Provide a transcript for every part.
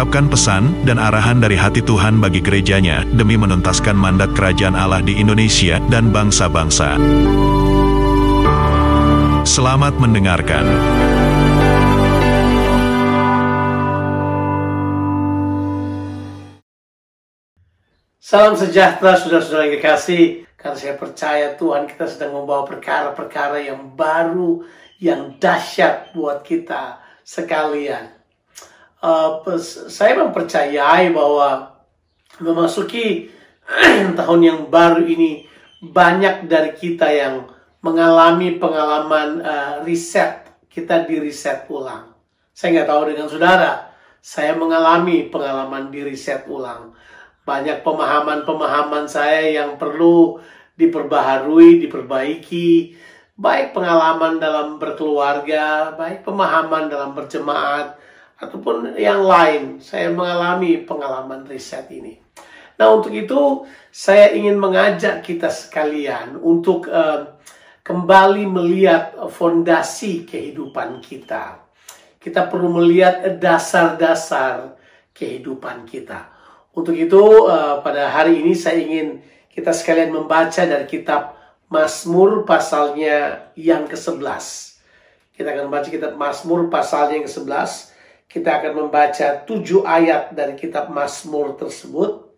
mengungkapkan pesan dan arahan dari hati Tuhan bagi gerejanya demi menuntaskan mandat kerajaan Allah di Indonesia dan bangsa-bangsa. Selamat mendengarkan. Salam sejahtera saudara-saudara yang dikasih. Karena saya percaya Tuhan kita sedang membawa perkara-perkara yang baru, yang dahsyat buat kita sekalian. Uh, saya mempercayai bahwa memasuki tahun yang baru ini banyak dari kita yang mengalami pengalaman uh, riset. Kita di riset ulang. Saya nggak tahu dengan saudara. Saya mengalami pengalaman di riset ulang banyak pemahaman-pemahaman saya yang perlu diperbaharui, diperbaiki, baik pengalaman dalam berkeluarga, baik pemahaman dalam berjemaat, ataupun yang lain. Saya mengalami pengalaman riset ini. Nah, untuk itu saya ingin mengajak kita sekalian untuk uh, kembali melihat fondasi kehidupan kita. Kita perlu melihat dasar-dasar kehidupan kita. Untuk itu uh, pada hari ini saya ingin kita sekalian membaca dari kitab Mazmur pasalnya yang ke-11. Kita akan membaca kitab Mazmur pasalnya yang ke-11. Kita akan membaca tujuh ayat dari kitab Mazmur tersebut.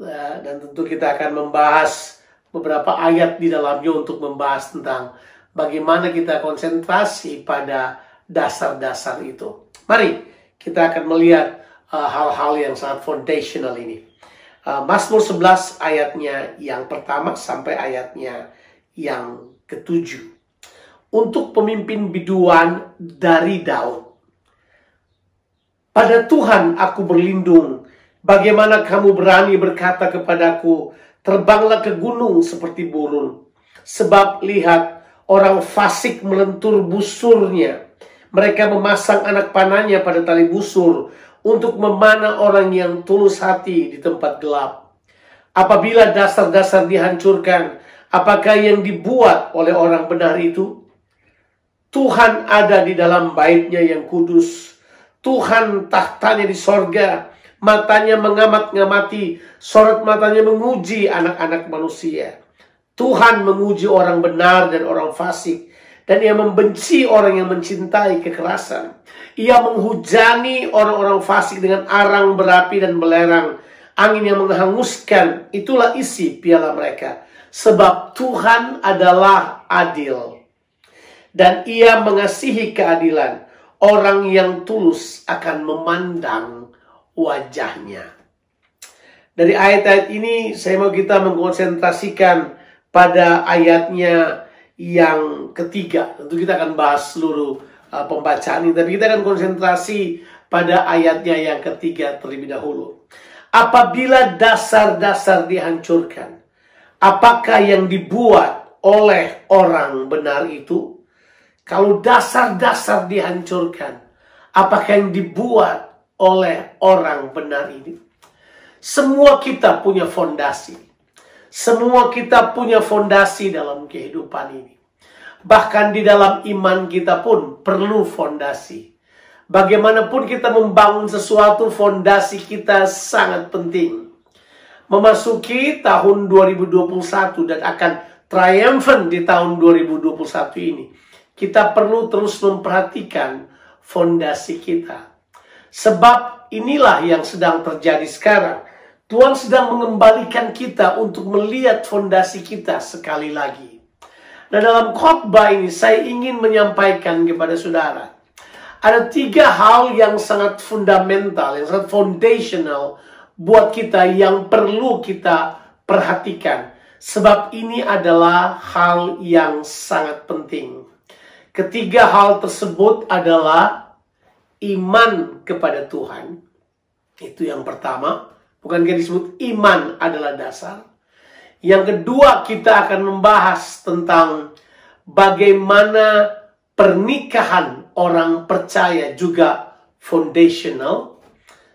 Uh, dan tentu kita akan membahas beberapa ayat di dalamnya untuk membahas tentang bagaimana kita konsentrasi pada dasar-dasar itu. Mari kita akan melihat Uh, hal-hal yang sangat foundational ini. Uh, Mazmur 11 ayatnya yang pertama sampai ayatnya yang ketujuh. Untuk pemimpin biduan dari Daud. Pada Tuhan aku berlindung. Bagaimana kamu berani berkata kepadaku, terbanglah ke gunung seperti burung. Sebab lihat, orang fasik melentur busurnya. Mereka memasang anak panahnya pada tali busur untuk memanah orang yang tulus hati di tempat gelap. Apabila dasar-dasar dihancurkan, apakah yang dibuat oleh orang benar itu? Tuhan ada di dalam baitnya yang kudus. Tuhan tahtanya di sorga. Matanya mengamat-ngamati, sorot matanya menguji anak-anak manusia. Tuhan menguji orang benar dan orang fasik dan ia membenci orang yang mencintai kekerasan. Ia menghujani orang-orang fasik dengan arang berapi dan belerang. Angin yang menghanguskan, itulah isi piala mereka. Sebab Tuhan adalah adil. Dan ia mengasihi keadilan. Orang yang tulus akan memandang wajahnya. Dari ayat-ayat ini saya mau kita mengkonsentrasikan pada ayatnya yang ketiga. Tentu kita akan bahas seluruh uh, pembacaan ini, tapi kita akan konsentrasi pada ayatnya yang ketiga terlebih dahulu. Apabila dasar-dasar dihancurkan, apakah yang dibuat oleh orang benar itu? Kalau dasar-dasar dihancurkan, apakah yang dibuat oleh orang benar ini? Semua kita punya fondasi semua kita punya fondasi dalam kehidupan ini. Bahkan di dalam iman kita pun perlu fondasi. Bagaimanapun kita membangun sesuatu, fondasi kita sangat penting. Memasuki tahun 2021 dan akan triumphant di tahun 2021 ini. Kita perlu terus memperhatikan fondasi kita. Sebab inilah yang sedang terjadi sekarang Tuhan sedang mengembalikan kita untuk melihat fondasi kita sekali lagi. Nah dalam khotbah ini saya ingin menyampaikan kepada saudara. Ada tiga hal yang sangat fundamental, yang sangat foundational buat kita yang perlu kita perhatikan. Sebab ini adalah hal yang sangat penting. Ketiga hal tersebut adalah iman kepada Tuhan. Itu yang pertama. Bukankah disebut iman adalah dasar? Yang kedua, kita akan membahas tentang bagaimana pernikahan orang percaya juga foundational.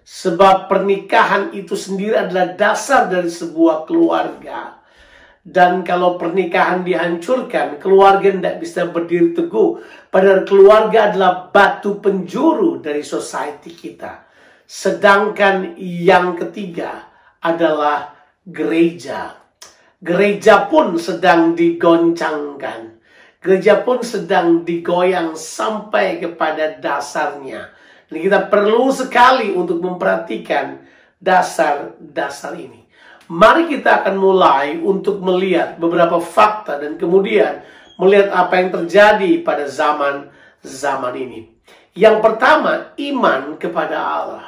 Sebab pernikahan itu sendiri adalah dasar dari sebuah keluarga. Dan kalau pernikahan dihancurkan, keluarga tidak bisa berdiri teguh. Padahal keluarga adalah batu penjuru dari society kita. Sedangkan yang ketiga adalah gereja. Gereja pun sedang digoncangkan. Gereja pun sedang digoyang sampai kepada dasarnya. Dan kita perlu sekali untuk memperhatikan dasar-dasar ini. Mari kita akan mulai untuk melihat beberapa fakta dan kemudian melihat apa yang terjadi pada zaman-zaman ini. Yang pertama, iman kepada Allah.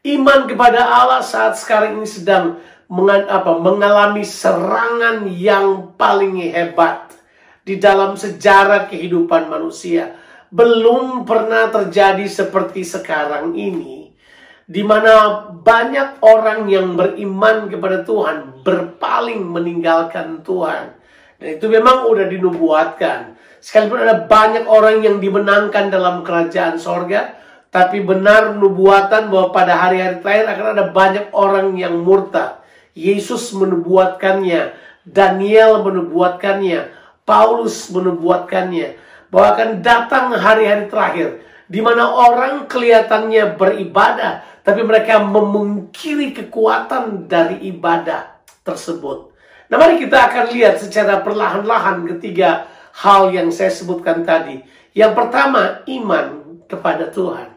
Iman kepada Allah saat sekarang ini sedang mengalami serangan yang paling hebat di dalam sejarah kehidupan manusia belum pernah terjadi seperti sekarang ini di mana banyak orang yang beriman kepada Tuhan berpaling meninggalkan Tuhan. Dan itu memang udah dinubuatkan. Sekalipun ada banyak orang yang dimenangkan dalam kerajaan sorga tapi benar nubuatan bahwa pada hari-hari terakhir akan ada banyak orang yang murtad. Yesus menubuatkannya Daniel menubuatkannya Paulus menubuatkannya. Bahwa akan datang hari-hari terakhir di mana orang kelihatannya beribadah tapi mereka memungkiri kekuatan dari ibadah tersebut. Nah, mari kita akan lihat secara perlahan-lahan ketiga hal yang saya sebutkan tadi. Yang pertama, iman kepada Tuhan.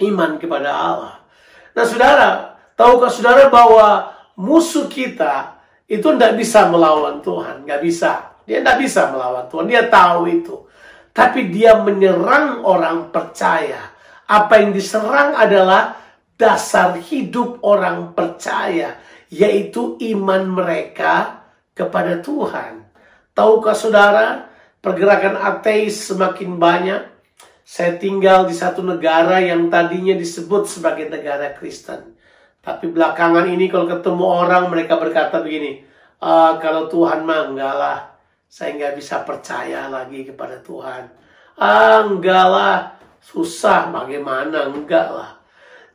Iman kepada Allah. Nah, saudara, tahukah saudara bahwa musuh kita itu tidak bisa melawan Tuhan? Nggak bisa. Dia tidak bisa melawan Tuhan. Dia tahu itu tapi dia menyerang orang percaya. Apa yang diserang adalah dasar hidup orang percaya, yaitu iman mereka kepada Tuhan. Tahukah saudara, pergerakan ateis semakin banyak. Saya tinggal di satu negara yang tadinya disebut sebagai negara Kristen. Tapi belakangan ini kalau ketemu orang mereka berkata begini, ah, kalau Tuhan mah enggak lah, saya nggak bisa percaya lagi kepada Tuhan. Ah, enggak lah. Susah bagaimana? Enggak lah.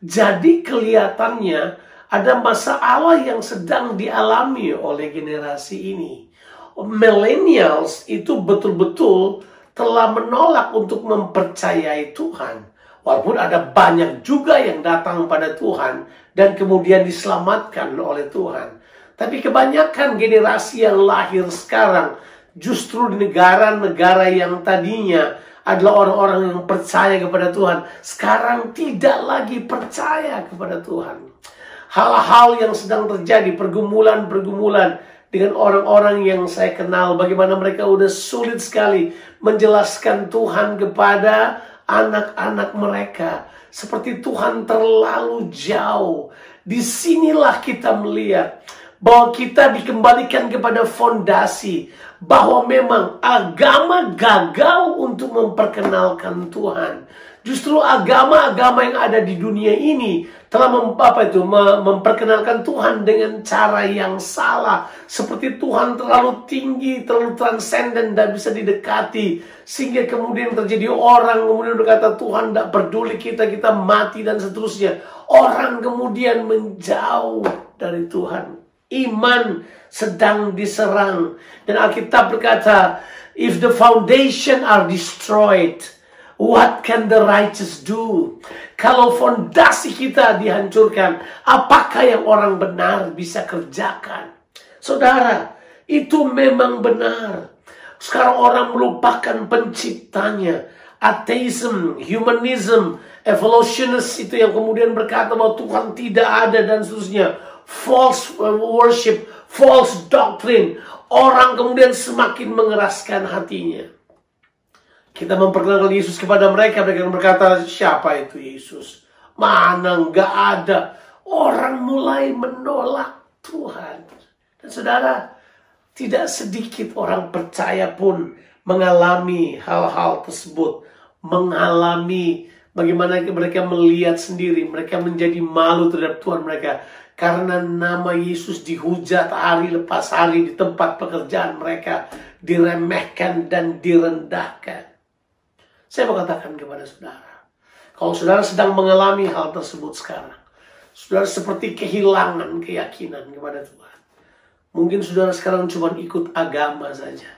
Jadi kelihatannya ada masalah yang sedang dialami oleh generasi ini. Millennials itu betul-betul telah menolak untuk mempercayai Tuhan. Walaupun ada banyak juga yang datang pada Tuhan dan kemudian diselamatkan oleh Tuhan. Tapi kebanyakan generasi yang lahir sekarang justru di negara-negara yang tadinya adalah orang-orang yang percaya kepada Tuhan, sekarang tidak lagi percaya kepada Tuhan. Hal-hal yang sedang terjadi, pergumulan-pergumulan dengan orang-orang yang saya kenal, bagaimana mereka udah sulit sekali menjelaskan Tuhan kepada anak-anak mereka. Seperti Tuhan terlalu jauh. Di sinilah kita melihat bahwa kita dikembalikan kepada fondasi bahwa memang agama gagal untuk memperkenalkan Tuhan. Justru agama-agama yang ada di dunia ini telah mem, apa itu, memperkenalkan Tuhan dengan cara yang salah. Seperti Tuhan terlalu tinggi, terlalu transenden, dan bisa didekati. Sehingga kemudian terjadi orang kemudian berkata Tuhan tidak peduli kita, kita mati dan seterusnya. Orang kemudian menjauh dari Tuhan iman sedang diserang. Dan Alkitab berkata, if the foundation are destroyed, what can the righteous do? Kalau fondasi kita dihancurkan, apakah yang orang benar bisa kerjakan? Saudara, itu memang benar. Sekarang orang melupakan penciptanya. Atheism, humanism, evolutionist itu yang kemudian berkata bahwa Tuhan tidak ada dan seterusnya false worship, false doctrine. Orang kemudian semakin mengeraskan hatinya. Kita memperkenalkan Yesus kepada mereka, mereka berkata, siapa itu Yesus? Mana nggak ada. Orang mulai menolak Tuhan. Dan saudara, tidak sedikit orang percaya pun mengalami hal-hal tersebut. Mengalami Bagaimana mereka melihat sendiri, mereka menjadi malu terhadap Tuhan mereka. Karena nama Yesus dihujat hari lepas hari di tempat pekerjaan mereka. Diremehkan dan direndahkan. Saya mau katakan kepada saudara. Kalau saudara sedang mengalami hal tersebut sekarang. Saudara seperti kehilangan keyakinan kepada Tuhan. Mungkin saudara sekarang cuma ikut agama saja.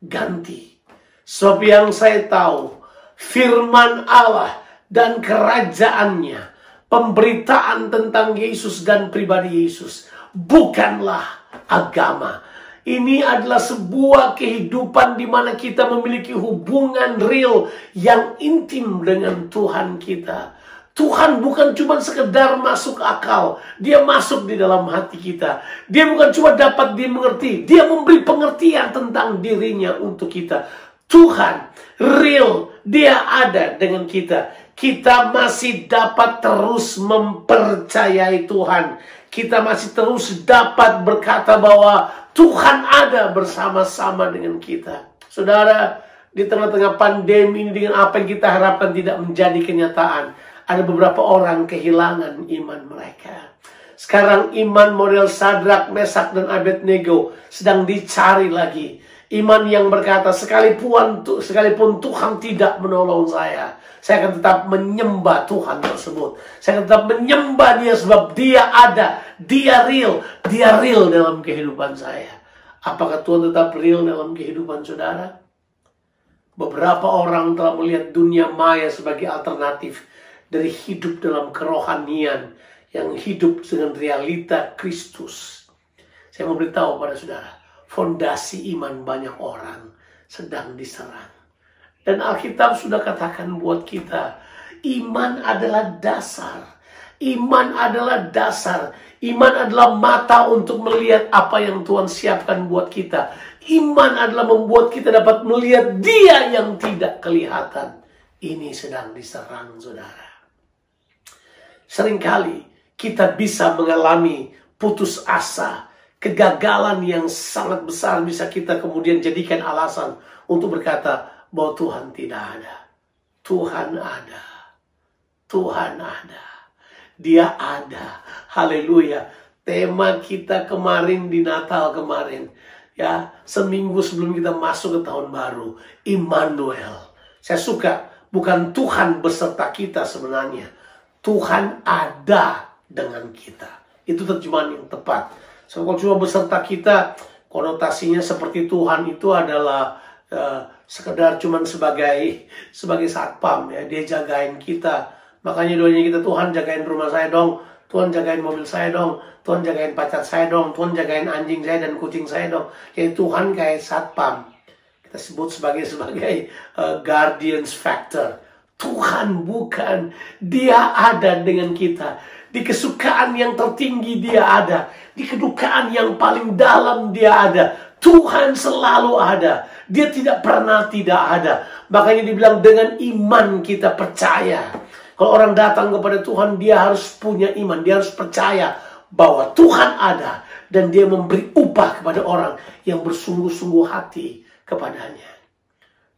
Ganti. Sebab yang saya tahu, firman Allah dan kerajaannya, pemberitaan tentang Yesus dan pribadi Yesus, bukanlah agama. Ini adalah sebuah kehidupan di mana kita memiliki hubungan real yang intim dengan Tuhan kita. Tuhan bukan cuma sekedar masuk akal, dia masuk di dalam hati kita. Dia bukan cuma dapat dimengerti, dia memberi pengertian tentang dirinya untuk kita. Tuhan real, dia ada dengan kita kita masih dapat terus mempercayai Tuhan. Kita masih terus dapat berkata bahwa Tuhan ada bersama-sama dengan kita. Saudara, di tengah-tengah pandemi ini dengan apa yang kita harapkan tidak menjadi kenyataan. Ada beberapa orang kehilangan iman mereka. Sekarang iman model Sadrak, Mesak, dan Abednego sedang dicari lagi. Iman yang berkata, sekalipun, sekalipun Tuhan tidak menolong saya, saya akan tetap menyembah Tuhan tersebut. Saya akan tetap menyembah dia sebab dia ada. Dia real. Dia real dalam kehidupan saya. Apakah Tuhan tetap real dalam kehidupan saudara? Beberapa orang telah melihat dunia maya sebagai alternatif dari hidup dalam kerohanian yang hidup dengan realita Kristus. Saya mau beritahu pada saudara, fondasi iman banyak orang sedang diserang. Dan Alkitab sudah katakan buat kita, iman adalah dasar. Iman adalah dasar. Iman adalah mata untuk melihat apa yang Tuhan siapkan buat kita. Iman adalah membuat kita dapat melihat dia yang tidak kelihatan. Ini sedang diserang saudara. Seringkali kita bisa mengalami putus asa, kegagalan yang sangat besar bisa kita kemudian jadikan alasan untuk berkata, bahwa Tuhan tidak ada. Tuhan ada. Tuhan ada. Dia ada. Haleluya. Tema kita kemarin di Natal kemarin. Ya, seminggu sebelum kita masuk ke tahun baru. Immanuel. Saya suka. Bukan Tuhan beserta kita sebenarnya. Tuhan ada dengan kita. Itu terjemahan yang tepat. So, kalau cuma beserta kita, konotasinya seperti Tuhan itu adalah uh, sekedar cuman sebagai sebagai satpam ya. Dia jagain kita. Makanya doanya kita Tuhan jagain rumah saya dong. Tuhan jagain mobil saya dong. Tuhan jagain pacar saya dong. Tuhan jagain anjing saya dan kucing saya dong. Jadi Tuhan kayak satpam. Kita sebut sebagai sebagai uh, guardians factor. Tuhan bukan. Dia ada dengan kita. Di kesukaan yang tertinggi dia ada. Di kedukaan yang paling dalam dia ada Tuhan selalu ada. Dia tidak pernah tidak ada. Makanya dibilang dengan iman kita percaya. Kalau orang datang kepada Tuhan, dia harus punya iman. Dia harus percaya bahwa Tuhan ada. Dan dia memberi upah kepada orang yang bersungguh-sungguh hati kepadanya.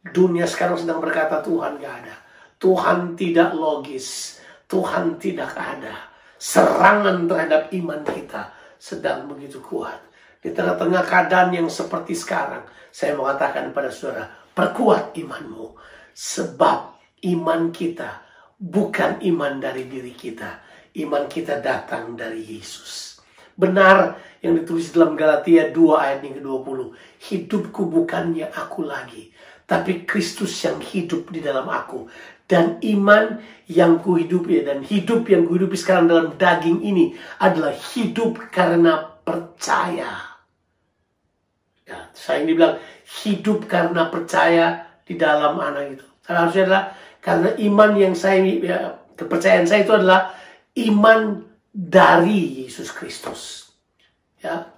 Dunia sekarang sedang berkata Tuhan gak ada. Tuhan tidak logis. Tuhan tidak ada. Serangan terhadap iman kita sedang begitu kuat. Di tengah-tengah keadaan yang seperti sekarang, saya mengatakan kepada saudara, perkuat imanmu. Sebab iman kita bukan iman dari diri kita. Iman kita datang dari Yesus. Benar yang ditulis dalam Galatia 2 ayat yang ke-20. Hidupku bukannya aku lagi, tapi Kristus yang hidup di dalam aku. Dan iman yang kuhidupi dan hidup yang kuhidupi sekarang dalam daging ini adalah hidup karena percaya Ya, saya ini bilang hidup karena percaya di dalam anak itu. Harusnya adalah karena iman yang saya ya, kepercayaan saya itu adalah iman dari Yesus Kristus. Ya,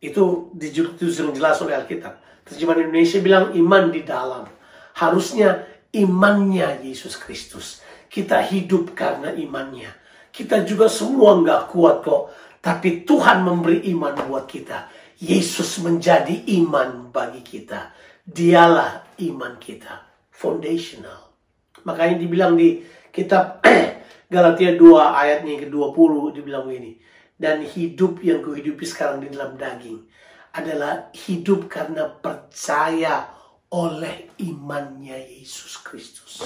itu dijelasin jelas oleh Alkitab. Terjemahan Indonesia bilang iman di dalam. Harusnya imannya Yesus Kristus. Kita hidup karena imannya. Kita juga semua nggak kuat kok. Tapi Tuhan memberi iman buat kita Yesus menjadi iman bagi kita. Dialah iman kita. Foundational. Makanya dibilang di kitab Galatia 2 ayatnya yang ke-20 dibilang begini. Dan hidup yang kuhidupi sekarang di dalam daging adalah hidup karena percaya oleh imannya Yesus Kristus.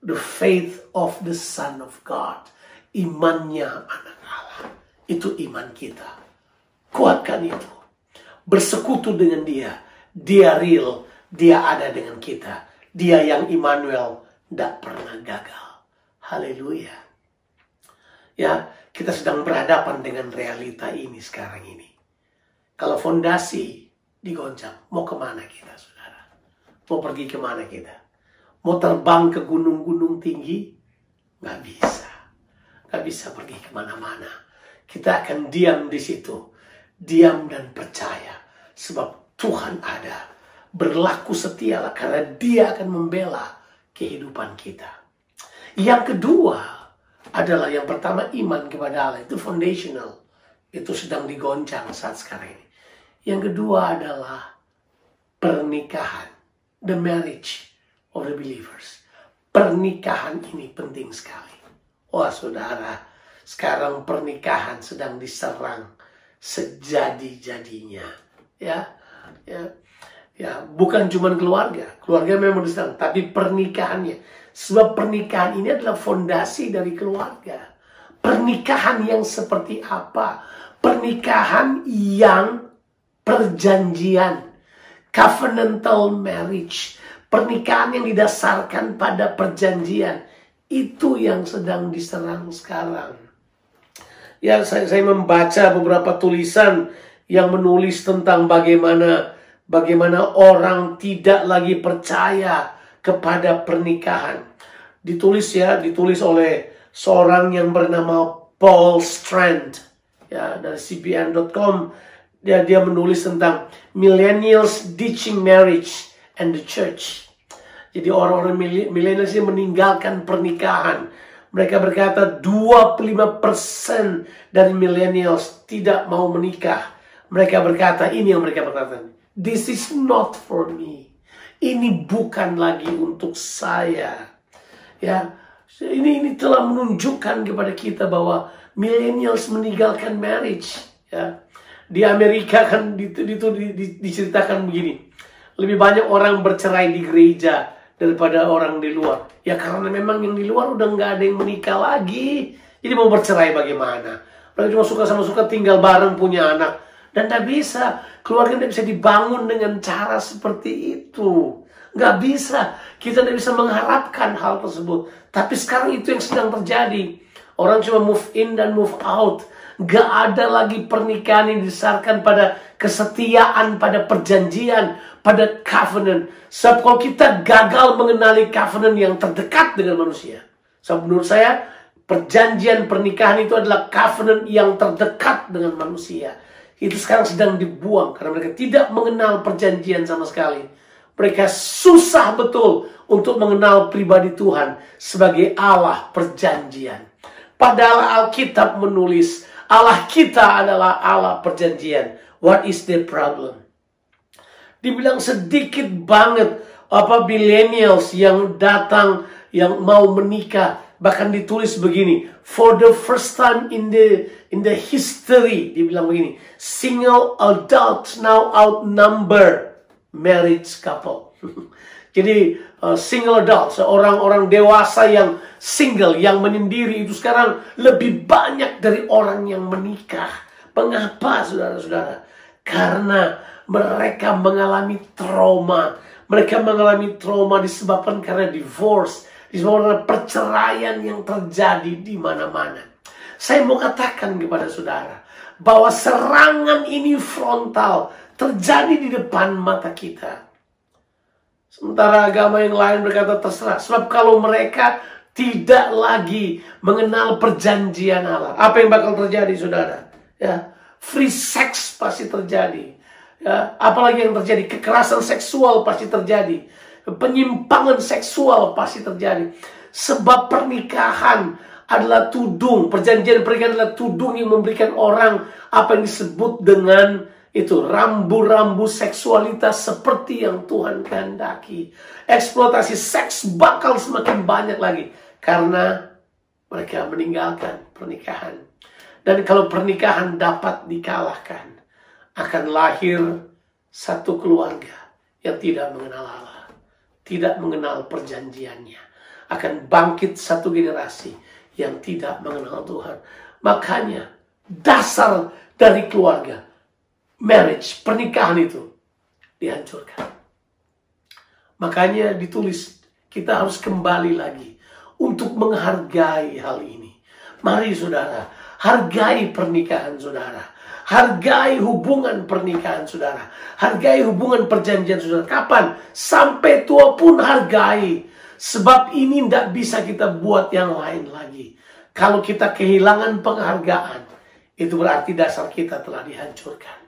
The faith of the Son of God. Imannya anak Allah. Itu iman kita. Kuatkan itu. Bersekutu dengan dia. Dia real. Dia ada dengan kita. Dia yang Immanuel. Tidak pernah gagal. Haleluya. Ya, kita sedang berhadapan dengan realita ini sekarang ini. Kalau fondasi digoncang, mau ke mana kita, saudara? Mau pergi ke mana kita? Mau terbang ke gunung-gunung tinggi? Nggak bisa. Nggak bisa pergi ke mana-mana. Kita akan diam di situ. Diam dan percaya. Sebab Tuhan ada. Berlaku setialah karena dia akan membela kehidupan kita. Yang kedua, adalah yang pertama iman kepada Allah itu foundational itu sedang digoncang saat sekarang ini yang kedua adalah pernikahan the marriage of the believers pernikahan ini penting sekali wah saudara sekarang pernikahan sedang diserang sejadi-jadinya ya ya ya bukan cuma keluarga keluarga memang diserang tapi pernikahannya Sebab pernikahan ini adalah fondasi dari keluarga. Pernikahan yang seperti apa? Pernikahan yang perjanjian. Covenantal marriage. Pernikahan yang didasarkan pada perjanjian. Itu yang sedang diserang sekarang. Ya, saya, saya membaca beberapa tulisan yang menulis tentang bagaimana bagaimana orang tidak lagi percaya kepada pernikahan. Ditulis ya, ditulis oleh seorang yang bernama Paul Strand ya dari cbn.com dia dia menulis tentang millennials ditching marriage and the church. Jadi orang-orang millennials ini meninggalkan pernikahan. Mereka berkata 25% dari millennials tidak mau menikah. Mereka berkata ini yang mereka berkata. This is not for me. Ini bukan lagi untuk saya. Ya, ini ini telah menunjukkan kepada kita bahwa millennials meninggalkan marriage. Ya, di Amerika kan itu, itu di, di, diceritakan begini. Lebih banyak orang bercerai di gereja daripada orang di luar. Ya karena memang yang di luar udah nggak ada yang menikah lagi. Jadi mau bercerai bagaimana? Mereka cuma suka sama suka tinggal bareng punya anak. Dan tidak bisa. Keluarga tidak bisa dibangun dengan cara seperti itu. Nggak bisa. Kita tidak bisa mengharapkan hal tersebut. Tapi sekarang itu yang sedang terjadi. Orang cuma move in dan move out. Gak ada lagi pernikahan yang didasarkan pada kesetiaan, pada perjanjian, pada covenant. Sebab kalau kita gagal mengenali covenant yang terdekat dengan manusia. Sebab menurut saya, perjanjian pernikahan itu adalah covenant yang terdekat dengan manusia itu sekarang sedang dibuang karena mereka tidak mengenal perjanjian sama sekali. Mereka susah betul untuk mengenal pribadi Tuhan sebagai Allah perjanjian. Padahal Alkitab menulis Allah kita adalah Allah perjanjian. What is the problem? Dibilang sedikit banget apa millennials yang datang yang mau menikah bahkan ditulis begini for the first time in the in the history dibilang begini single adults now outnumber married couple jadi uh, single adults orang-orang dewasa yang single yang menyendiri itu sekarang lebih banyak dari orang yang menikah mengapa saudara-saudara karena mereka mengalami trauma mereka mengalami trauma disebabkan karena divorce disebabkan perceraian yang terjadi di mana-mana. Saya mau katakan kepada saudara bahwa serangan ini frontal terjadi di depan mata kita. Sementara agama yang lain berkata terserah. Sebab kalau mereka tidak lagi mengenal perjanjian Allah. Apa yang bakal terjadi saudara? Ya, free sex pasti terjadi. Ya, apalagi yang terjadi? Kekerasan seksual pasti terjadi penyimpangan seksual pasti terjadi. Sebab pernikahan adalah tudung, perjanjian pernikahan adalah tudung yang memberikan orang apa yang disebut dengan itu rambu-rambu seksualitas seperti yang Tuhan kehendaki. Eksploitasi seks bakal semakin banyak lagi karena mereka meninggalkan pernikahan. Dan kalau pernikahan dapat dikalahkan, akan lahir satu keluarga yang tidak mengenal Allah, tidak mengenal perjanjiannya. Akan bangkit satu generasi yang tidak mengenal Tuhan. Makanya dasar dari keluarga marriage, pernikahan itu dihancurkan. Makanya ditulis kita harus kembali lagi untuk menghargai hal ini. Mari saudara, hargai pernikahan saudara. Hargai hubungan pernikahan saudara. Hargai hubungan perjanjian saudara. Kapan? Sampai tua pun hargai. Sebab ini tidak bisa kita buat yang lain lagi. Kalau kita kehilangan penghargaan, itu berarti dasar kita telah dihancurkan.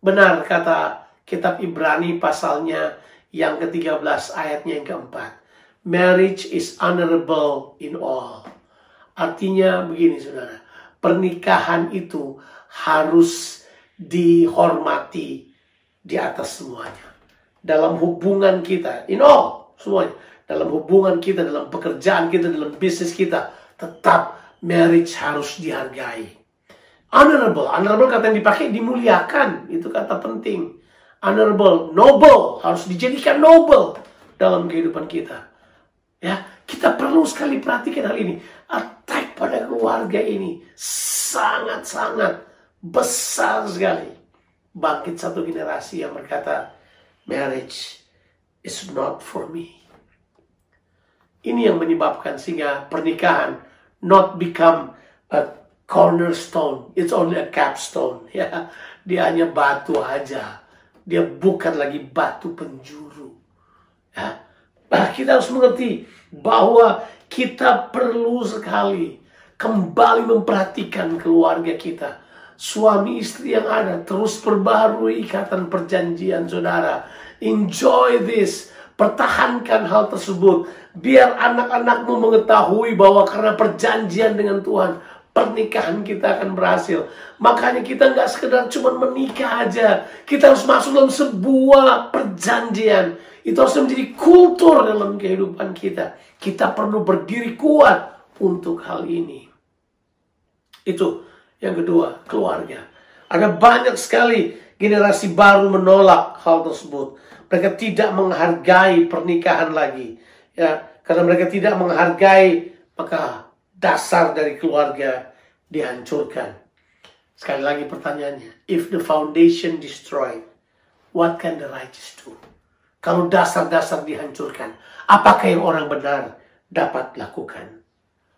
Benar kata kitab Ibrani pasalnya yang ke-13 ayatnya yang keempat. Marriage is honorable in all. Artinya begini saudara. Pernikahan itu harus dihormati di atas semuanya. Dalam hubungan kita, in all, semuanya. Dalam hubungan kita, dalam pekerjaan kita, dalam bisnis kita, tetap marriage harus dihargai. Honorable, honorable kata yang dipakai dimuliakan, itu kata penting. Honorable, noble, harus dijadikan noble dalam kehidupan kita. Ya, kita perlu sekali perhatikan hal ini. Attack pada keluarga ini sangat-sangat besar sekali. Bangkit satu generasi yang berkata, marriage is not for me. Ini yang menyebabkan sehingga pernikahan not become a cornerstone. It's only a capstone. Ya, dia hanya batu aja. Dia bukan lagi batu penjuru. Ya. Nah, kita harus mengerti bahwa kita perlu sekali kembali memperhatikan keluarga kita. Suami istri yang ada terus perbarui ikatan perjanjian saudara. Enjoy this. Pertahankan hal tersebut. Biar anak-anakmu mengetahui bahwa karena perjanjian dengan Tuhan pernikahan kita akan berhasil. Makanya kita nggak sekedar cuma menikah aja. Kita harus masuk dalam sebuah perjanjian. Itu harus menjadi kultur dalam kehidupan kita. Kita perlu berdiri kuat untuk hal ini. Itu yang kedua, keluarga. Ada banyak sekali generasi baru menolak hal tersebut. Mereka tidak menghargai pernikahan lagi. Ya, karena mereka tidak menghargai maka dasar dari keluarga dihancurkan. Sekali lagi pertanyaannya, if the foundation destroyed, what can the righteous do? Kalau dasar-dasar dihancurkan, apakah yang orang benar dapat lakukan?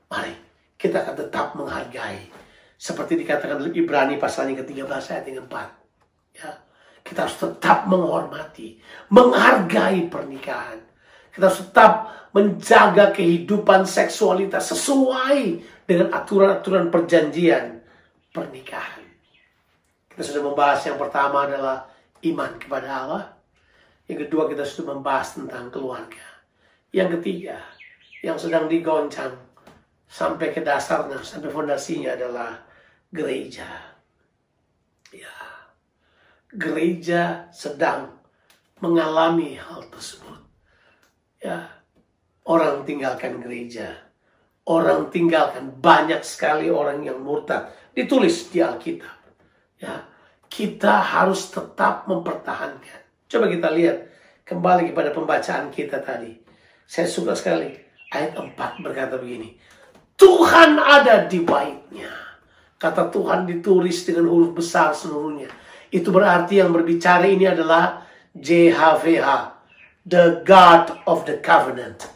Mari kita akan tetap menghargai. Seperti dikatakan dalam Ibrani pasalnya ke-13 ayat yang 4. Ya, kita harus tetap menghormati, menghargai pernikahan. Kita harus tetap menjaga kehidupan seksualitas sesuai dengan aturan-aturan perjanjian pernikahan. Kita sudah membahas yang pertama adalah iman kepada Allah. Yang kedua kita sudah membahas tentang keluarga. Yang ketiga yang sedang digoncang sampai ke dasarnya, sampai fondasinya adalah gereja. Ya, gereja sedang mengalami hal tersebut ya orang tinggalkan gereja. Orang tinggalkan banyak sekali orang yang murtad. Ditulis di Alkitab. Ya kita harus tetap mempertahankan. Coba kita lihat kembali kepada pembacaan kita tadi. Saya suka sekali ayat 4 berkata begini Tuhan ada di baitnya. Kata Tuhan ditulis dengan huruf besar seluruhnya. Itu berarti yang berbicara ini adalah JHVH the God of the covenant.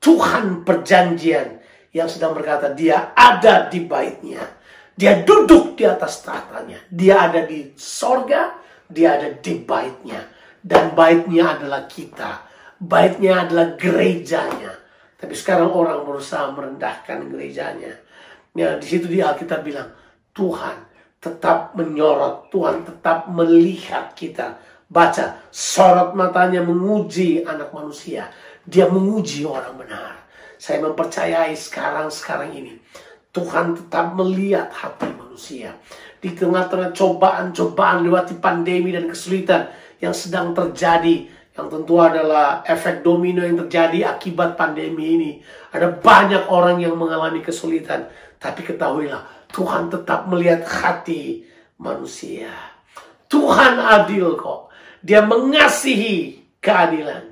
Tuhan perjanjian yang sedang berkata dia ada di baitnya. Dia duduk di atas tahtanya. Dia ada di sorga, dia ada di baitnya. Dan baitnya adalah kita. Baitnya adalah gerejanya. Tapi sekarang orang berusaha merendahkan gerejanya. Ya, di situ dia Alkitab bilang, Tuhan tetap menyorot, Tuhan tetap melihat kita Baca, sorot matanya menguji anak manusia. Dia menguji orang benar. Saya mempercayai sekarang-sekarang ini. Tuhan tetap melihat hati manusia. Di tengah-tengah cobaan-cobaan lewati pandemi dan kesulitan yang sedang terjadi, yang tentu adalah efek domino yang terjadi akibat pandemi ini. Ada banyak orang yang mengalami kesulitan, tapi ketahuilah Tuhan tetap melihat hati manusia. Tuhan adil kok. Dia mengasihi keadilan.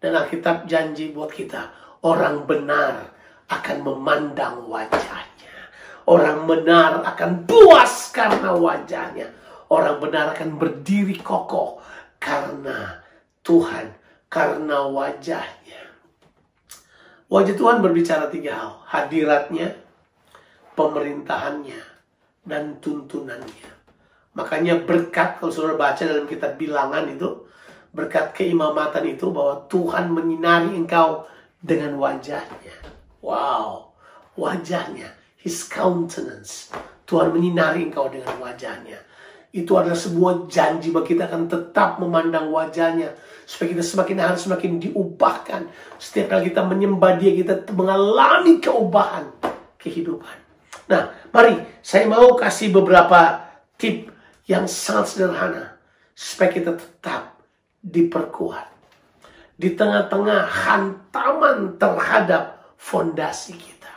Dan Alkitab janji buat kita, orang benar akan memandang wajahnya. Orang benar akan puas karena wajahnya. Orang benar akan berdiri kokoh karena Tuhan, karena wajahnya. Wajah Tuhan berbicara tiga hal. Hadiratnya, pemerintahannya, dan tuntunannya. Makanya berkat, kalau saudara baca dalam kitab bilangan itu, berkat keimamatan itu bahwa Tuhan menyinari engkau dengan wajahnya. Wow, wajahnya, His countenance. Tuhan menyinari engkau dengan wajahnya. Itu adalah sebuah janji bahwa kita akan tetap memandang wajahnya. Supaya kita semakin hari semakin diubahkan. Setiap kali kita menyembah dia, kita mengalami keubahan kehidupan. Nah, mari saya mau kasih beberapa tip yang sangat sederhana. Supaya kita tetap diperkuat. Di tengah-tengah hantaman terhadap fondasi kita.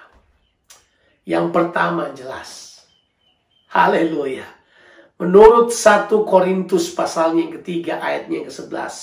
Yang pertama jelas. Haleluya. Menurut 1 Korintus pasalnya yang ketiga ayatnya yang ke-11.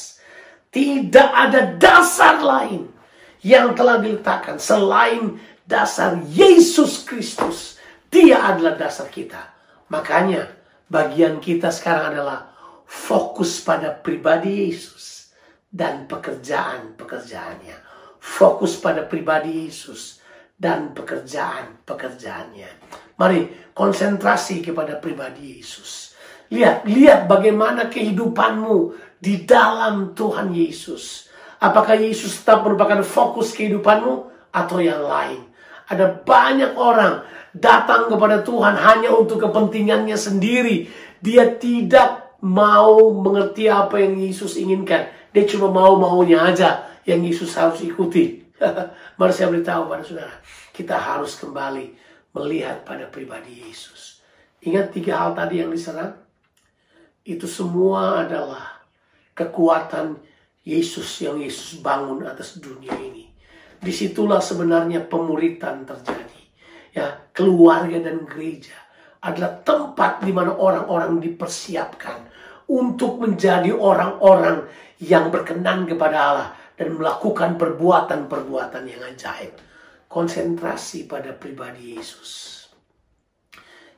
Tidak ada dasar lain yang telah diletakkan selain dasar Yesus Kristus. Dia adalah dasar kita. Makanya bagian kita sekarang adalah fokus pada pribadi Yesus dan pekerjaan-pekerjaannya. Fokus pada pribadi Yesus dan pekerjaan-pekerjaannya. Mari konsentrasi kepada pribadi Yesus. Lihat, lihat bagaimana kehidupanmu di dalam Tuhan Yesus. Apakah Yesus tetap merupakan fokus kehidupanmu atau yang lain? Ada banyak orang datang kepada Tuhan hanya untuk kepentingannya sendiri. Dia tidak mau mengerti apa yang Yesus inginkan. Dia cuma mau-maunya aja yang Yesus harus ikuti. Mari saya beritahu pada saudara, kita harus kembali melihat pada pribadi Yesus. Ingat tiga hal tadi yang diserang? Itu semua adalah kekuatan Yesus yang Yesus bangun atas dunia ini. Di situlah sebenarnya pemuritan terjadi. Ya, keluarga dan gereja adalah tempat di mana orang-orang dipersiapkan untuk menjadi orang-orang yang berkenan kepada Allah dan melakukan perbuatan-perbuatan yang ajaib. Konsentrasi pada pribadi Yesus.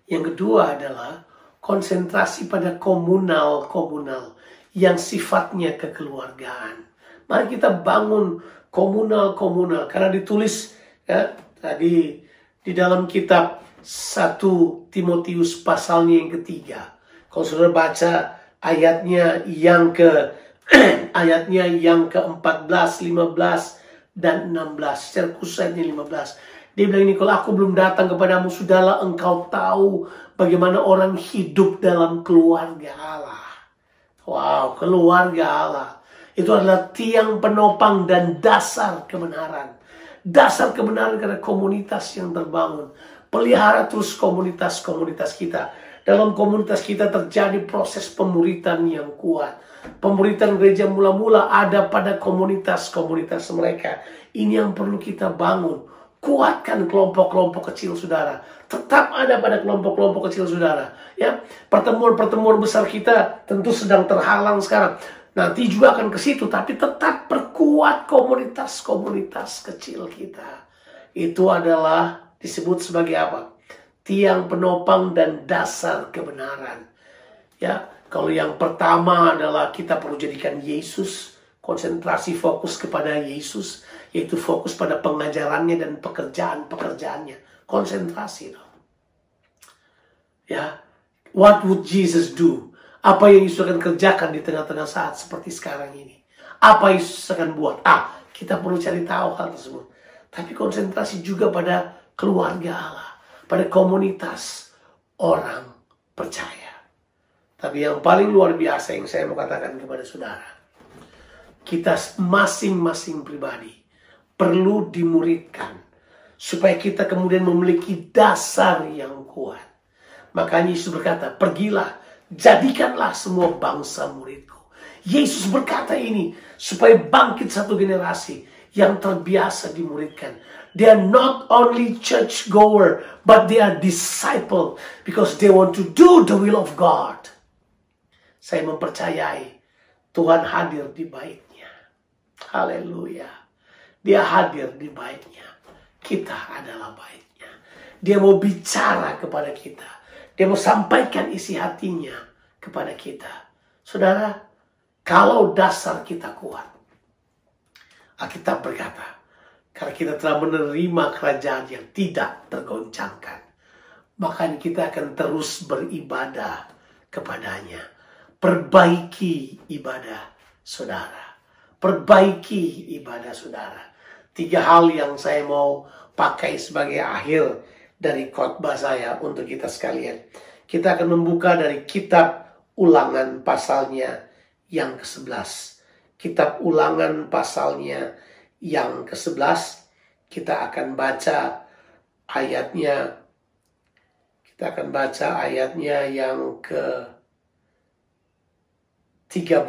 Yang kedua adalah konsentrasi pada komunal-komunal yang sifatnya kekeluargaan. Mari kita bangun komunal-komunal karena ditulis ya, tadi di dalam kitab 1 Timotius pasalnya yang ketiga. Kalau sudah baca ayatnya yang ke ayatnya yang ke-14, 15 dan 16. Secara khusus ayatnya 15. Dia bilang ini kalau aku belum datang kepadamu sudahlah engkau tahu bagaimana orang hidup dalam keluarga Allah. Wow, keluarga Allah. Itu adalah tiang penopang dan dasar kebenaran. Dasar kebenaran karena komunitas yang terbangun. Pelihara terus komunitas-komunitas kita. Dalam komunitas kita terjadi proses pemuritan yang kuat. Pemuritan gereja mula-mula ada pada komunitas-komunitas mereka. Ini yang perlu kita bangun. Kuatkan kelompok-kelompok kecil saudara. Tetap ada pada kelompok-kelompok kecil saudara. Ya, pertemuan-pertemuan besar kita tentu sedang terhalang sekarang. Nanti juga akan ke situ, tapi tetap perkuat komunitas-komunitas kecil kita. Itu adalah disebut sebagai apa? Tiang penopang dan dasar kebenaran. Ya, kalau yang pertama adalah kita perlu jadikan Yesus, konsentrasi fokus kepada Yesus, yaitu fokus pada pengajarannya dan pekerjaan-pekerjaannya. Konsentrasi. Ya, what would Jesus do? Apa yang Yesus akan kerjakan di tengah-tengah saat seperti sekarang ini? Apa Yesus akan buat? Ah, kita perlu cari tahu hal tersebut. Tapi konsentrasi juga pada keluarga Allah, pada komunitas orang percaya. Tapi yang paling luar biasa yang saya mau katakan kepada saudara, kita masing-masing pribadi perlu dimuridkan supaya kita kemudian memiliki dasar yang kuat. Makanya Yesus berkata, pergilah, jadikanlah semua bangsa muridku. Yesus berkata ini supaya bangkit satu generasi yang terbiasa dimuridkan. They are not only church goer, but they are disciple because they want to do the will of God. Saya mempercayai Tuhan hadir di baitnya. Haleluya. Dia hadir di baitnya. Kita adalah baitnya. Dia mau bicara kepada kita. Dia mau sampaikan isi hatinya kepada kita. Saudara, kalau dasar kita kuat, Alkitab berkata, karena kita telah menerima kerajaan yang tidak tergoncangkan, maka kita akan terus beribadah kepadanya. Perbaiki ibadah saudara. Perbaiki ibadah saudara. Tiga hal yang saya mau pakai sebagai akhir dari khotbah saya untuk kita sekalian. Kita akan membuka dari kitab ulangan pasalnya yang ke-11 kitab ulangan pasalnya yang ke-11 kita akan baca ayatnya. Kita akan baca ayatnya yang ke 13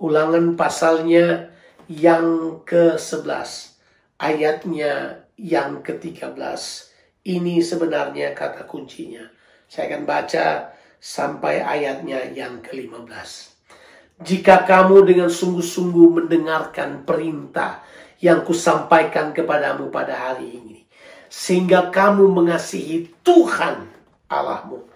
ulangan pasalnya yang ke-11 ayatnya yang ke-13 ini sebenarnya kata kuncinya. Saya akan baca sampai ayatnya yang ke-15 jika kamu dengan sungguh-sungguh mendengarkan perintah yang kusampaikan kepadamu pada hari ini, sehingga kamu mengasihi Tuhan Allahmu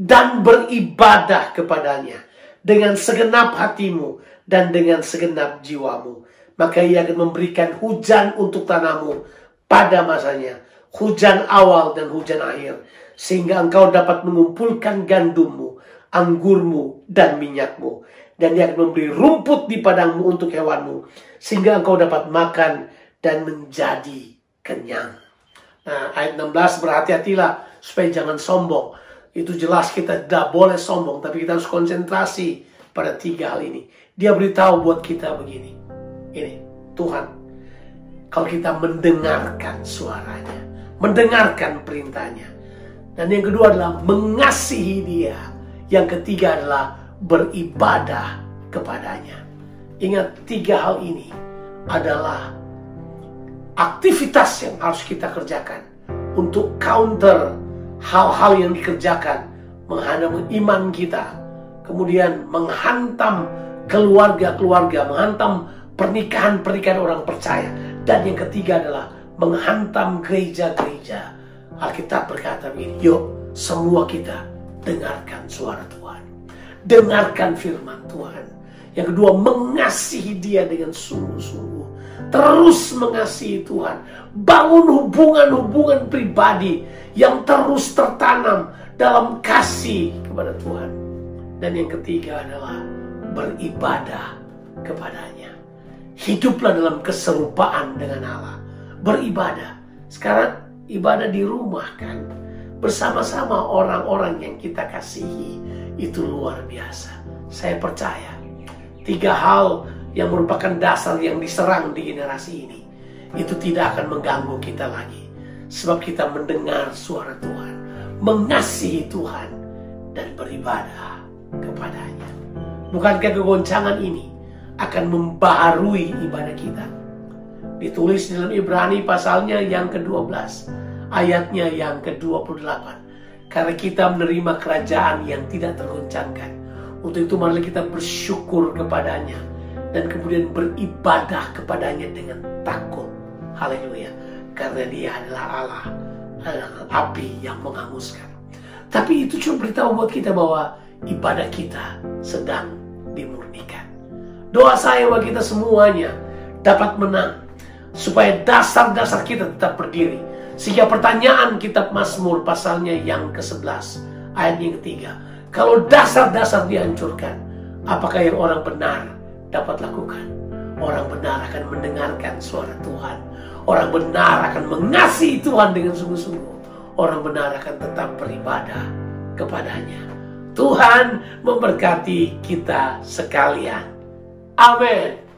dan beribadah kepadanya dengan segenap hatimu dan dengan segenap jiwamu, maka ia akan memberikan hujan untuk tanahmu pada masanya, hujan awal dan hujan akhir, sehingga engkau dapat mengumpulkan gandummu, anggurmu, dan minyakmu dan dia akan memberi rumput di padangmu untuk hewanmu sehingga engkau dapat makan dan menjadi kenyang. Nah, ayat 16 berhati-hatilah supaya jangan sombong. Itu jelas kita tidak boleh sombong, tapi kita harus konsentrasi pada tiga hal ini. Dia beritahu buat kita begini. Ini, Tuhan, kalau kita mendengarkan suaranya, mendengarkan perintahnya. Dan yang kedua adalah mengasihi dia. Yang ketiga adalah beribadah kepadanya. Ingat tiga hal ini adalah aktivitas yang harus kita kerjakan untuk counter hal-hal yang dikerjakan menghadap iman kita, kemudian menghantam keluarga-keluarga, menghantam pernikahan-pernikahan orang percaya, dan yang ketiga adalah menghantam gereja-gereja. Alkitab berkata begini, yuk semua kita dengarkan suara Tuhan. Dengarkan firman Tuhan. Yang kedua, mengasihi dia dengan sungguh-sungguh. Terus mengasihi Tuhan. Bangun hubungan-hubungan pribadi yang terus tertanam dalam kasih kepada Tuhan. Dan yang ketiga adalah beribadah kepadanya. Hiduplah dalam keserupaan dengan Allah. Beribadah. Sekarang ibadah di rumah kan. Bersama-sama orang-orang yang kita kasihi itu luar biasa. Saya percaya tiga hal yang merupakan dasar yang diserang di generasi ini itu tidak akan mengganggu kita lagi. Sebab kita mendengar suara Tuhan, mengasihi Tuhan dan beribadah kepadanya. Bukankah kegoncangan ini akan membaharui ibadah kita? Ditulis dalam Ibrani pasalnya yang ke-12, ayatnya yang ke-28 karena kita menerima kerajaan yang tidak tergoncangkan. Untuk itu mari kita bersyukur kepadanya dan kemudian beribadah kepadanya dengan takut. Haleluya. Karena dia adalah Allah, adalah api yang menghanguskan. Tapi itu cuma beritahu buat kita bahwa ibadah kita sedang dimurnikan. Doa saya buat kita semuanya dapat menang supaya dasar-dasar kita tetap berdiri sehingga pertanyaan kitab Mazmur pasalnya yang ke-11 ayat yang ketiga. Kalau dasar-dasar dihancurkan, apakah yang orang benar dapat lakukan? Orang benar akan mendengarkan suara Tuhan. Orang benar akan mengasihi Tuhan dengan sungguh-sungguh. Orang benar akan tetap beribadah kepadanya. Tuhan memberkati kita sekalian. Amin.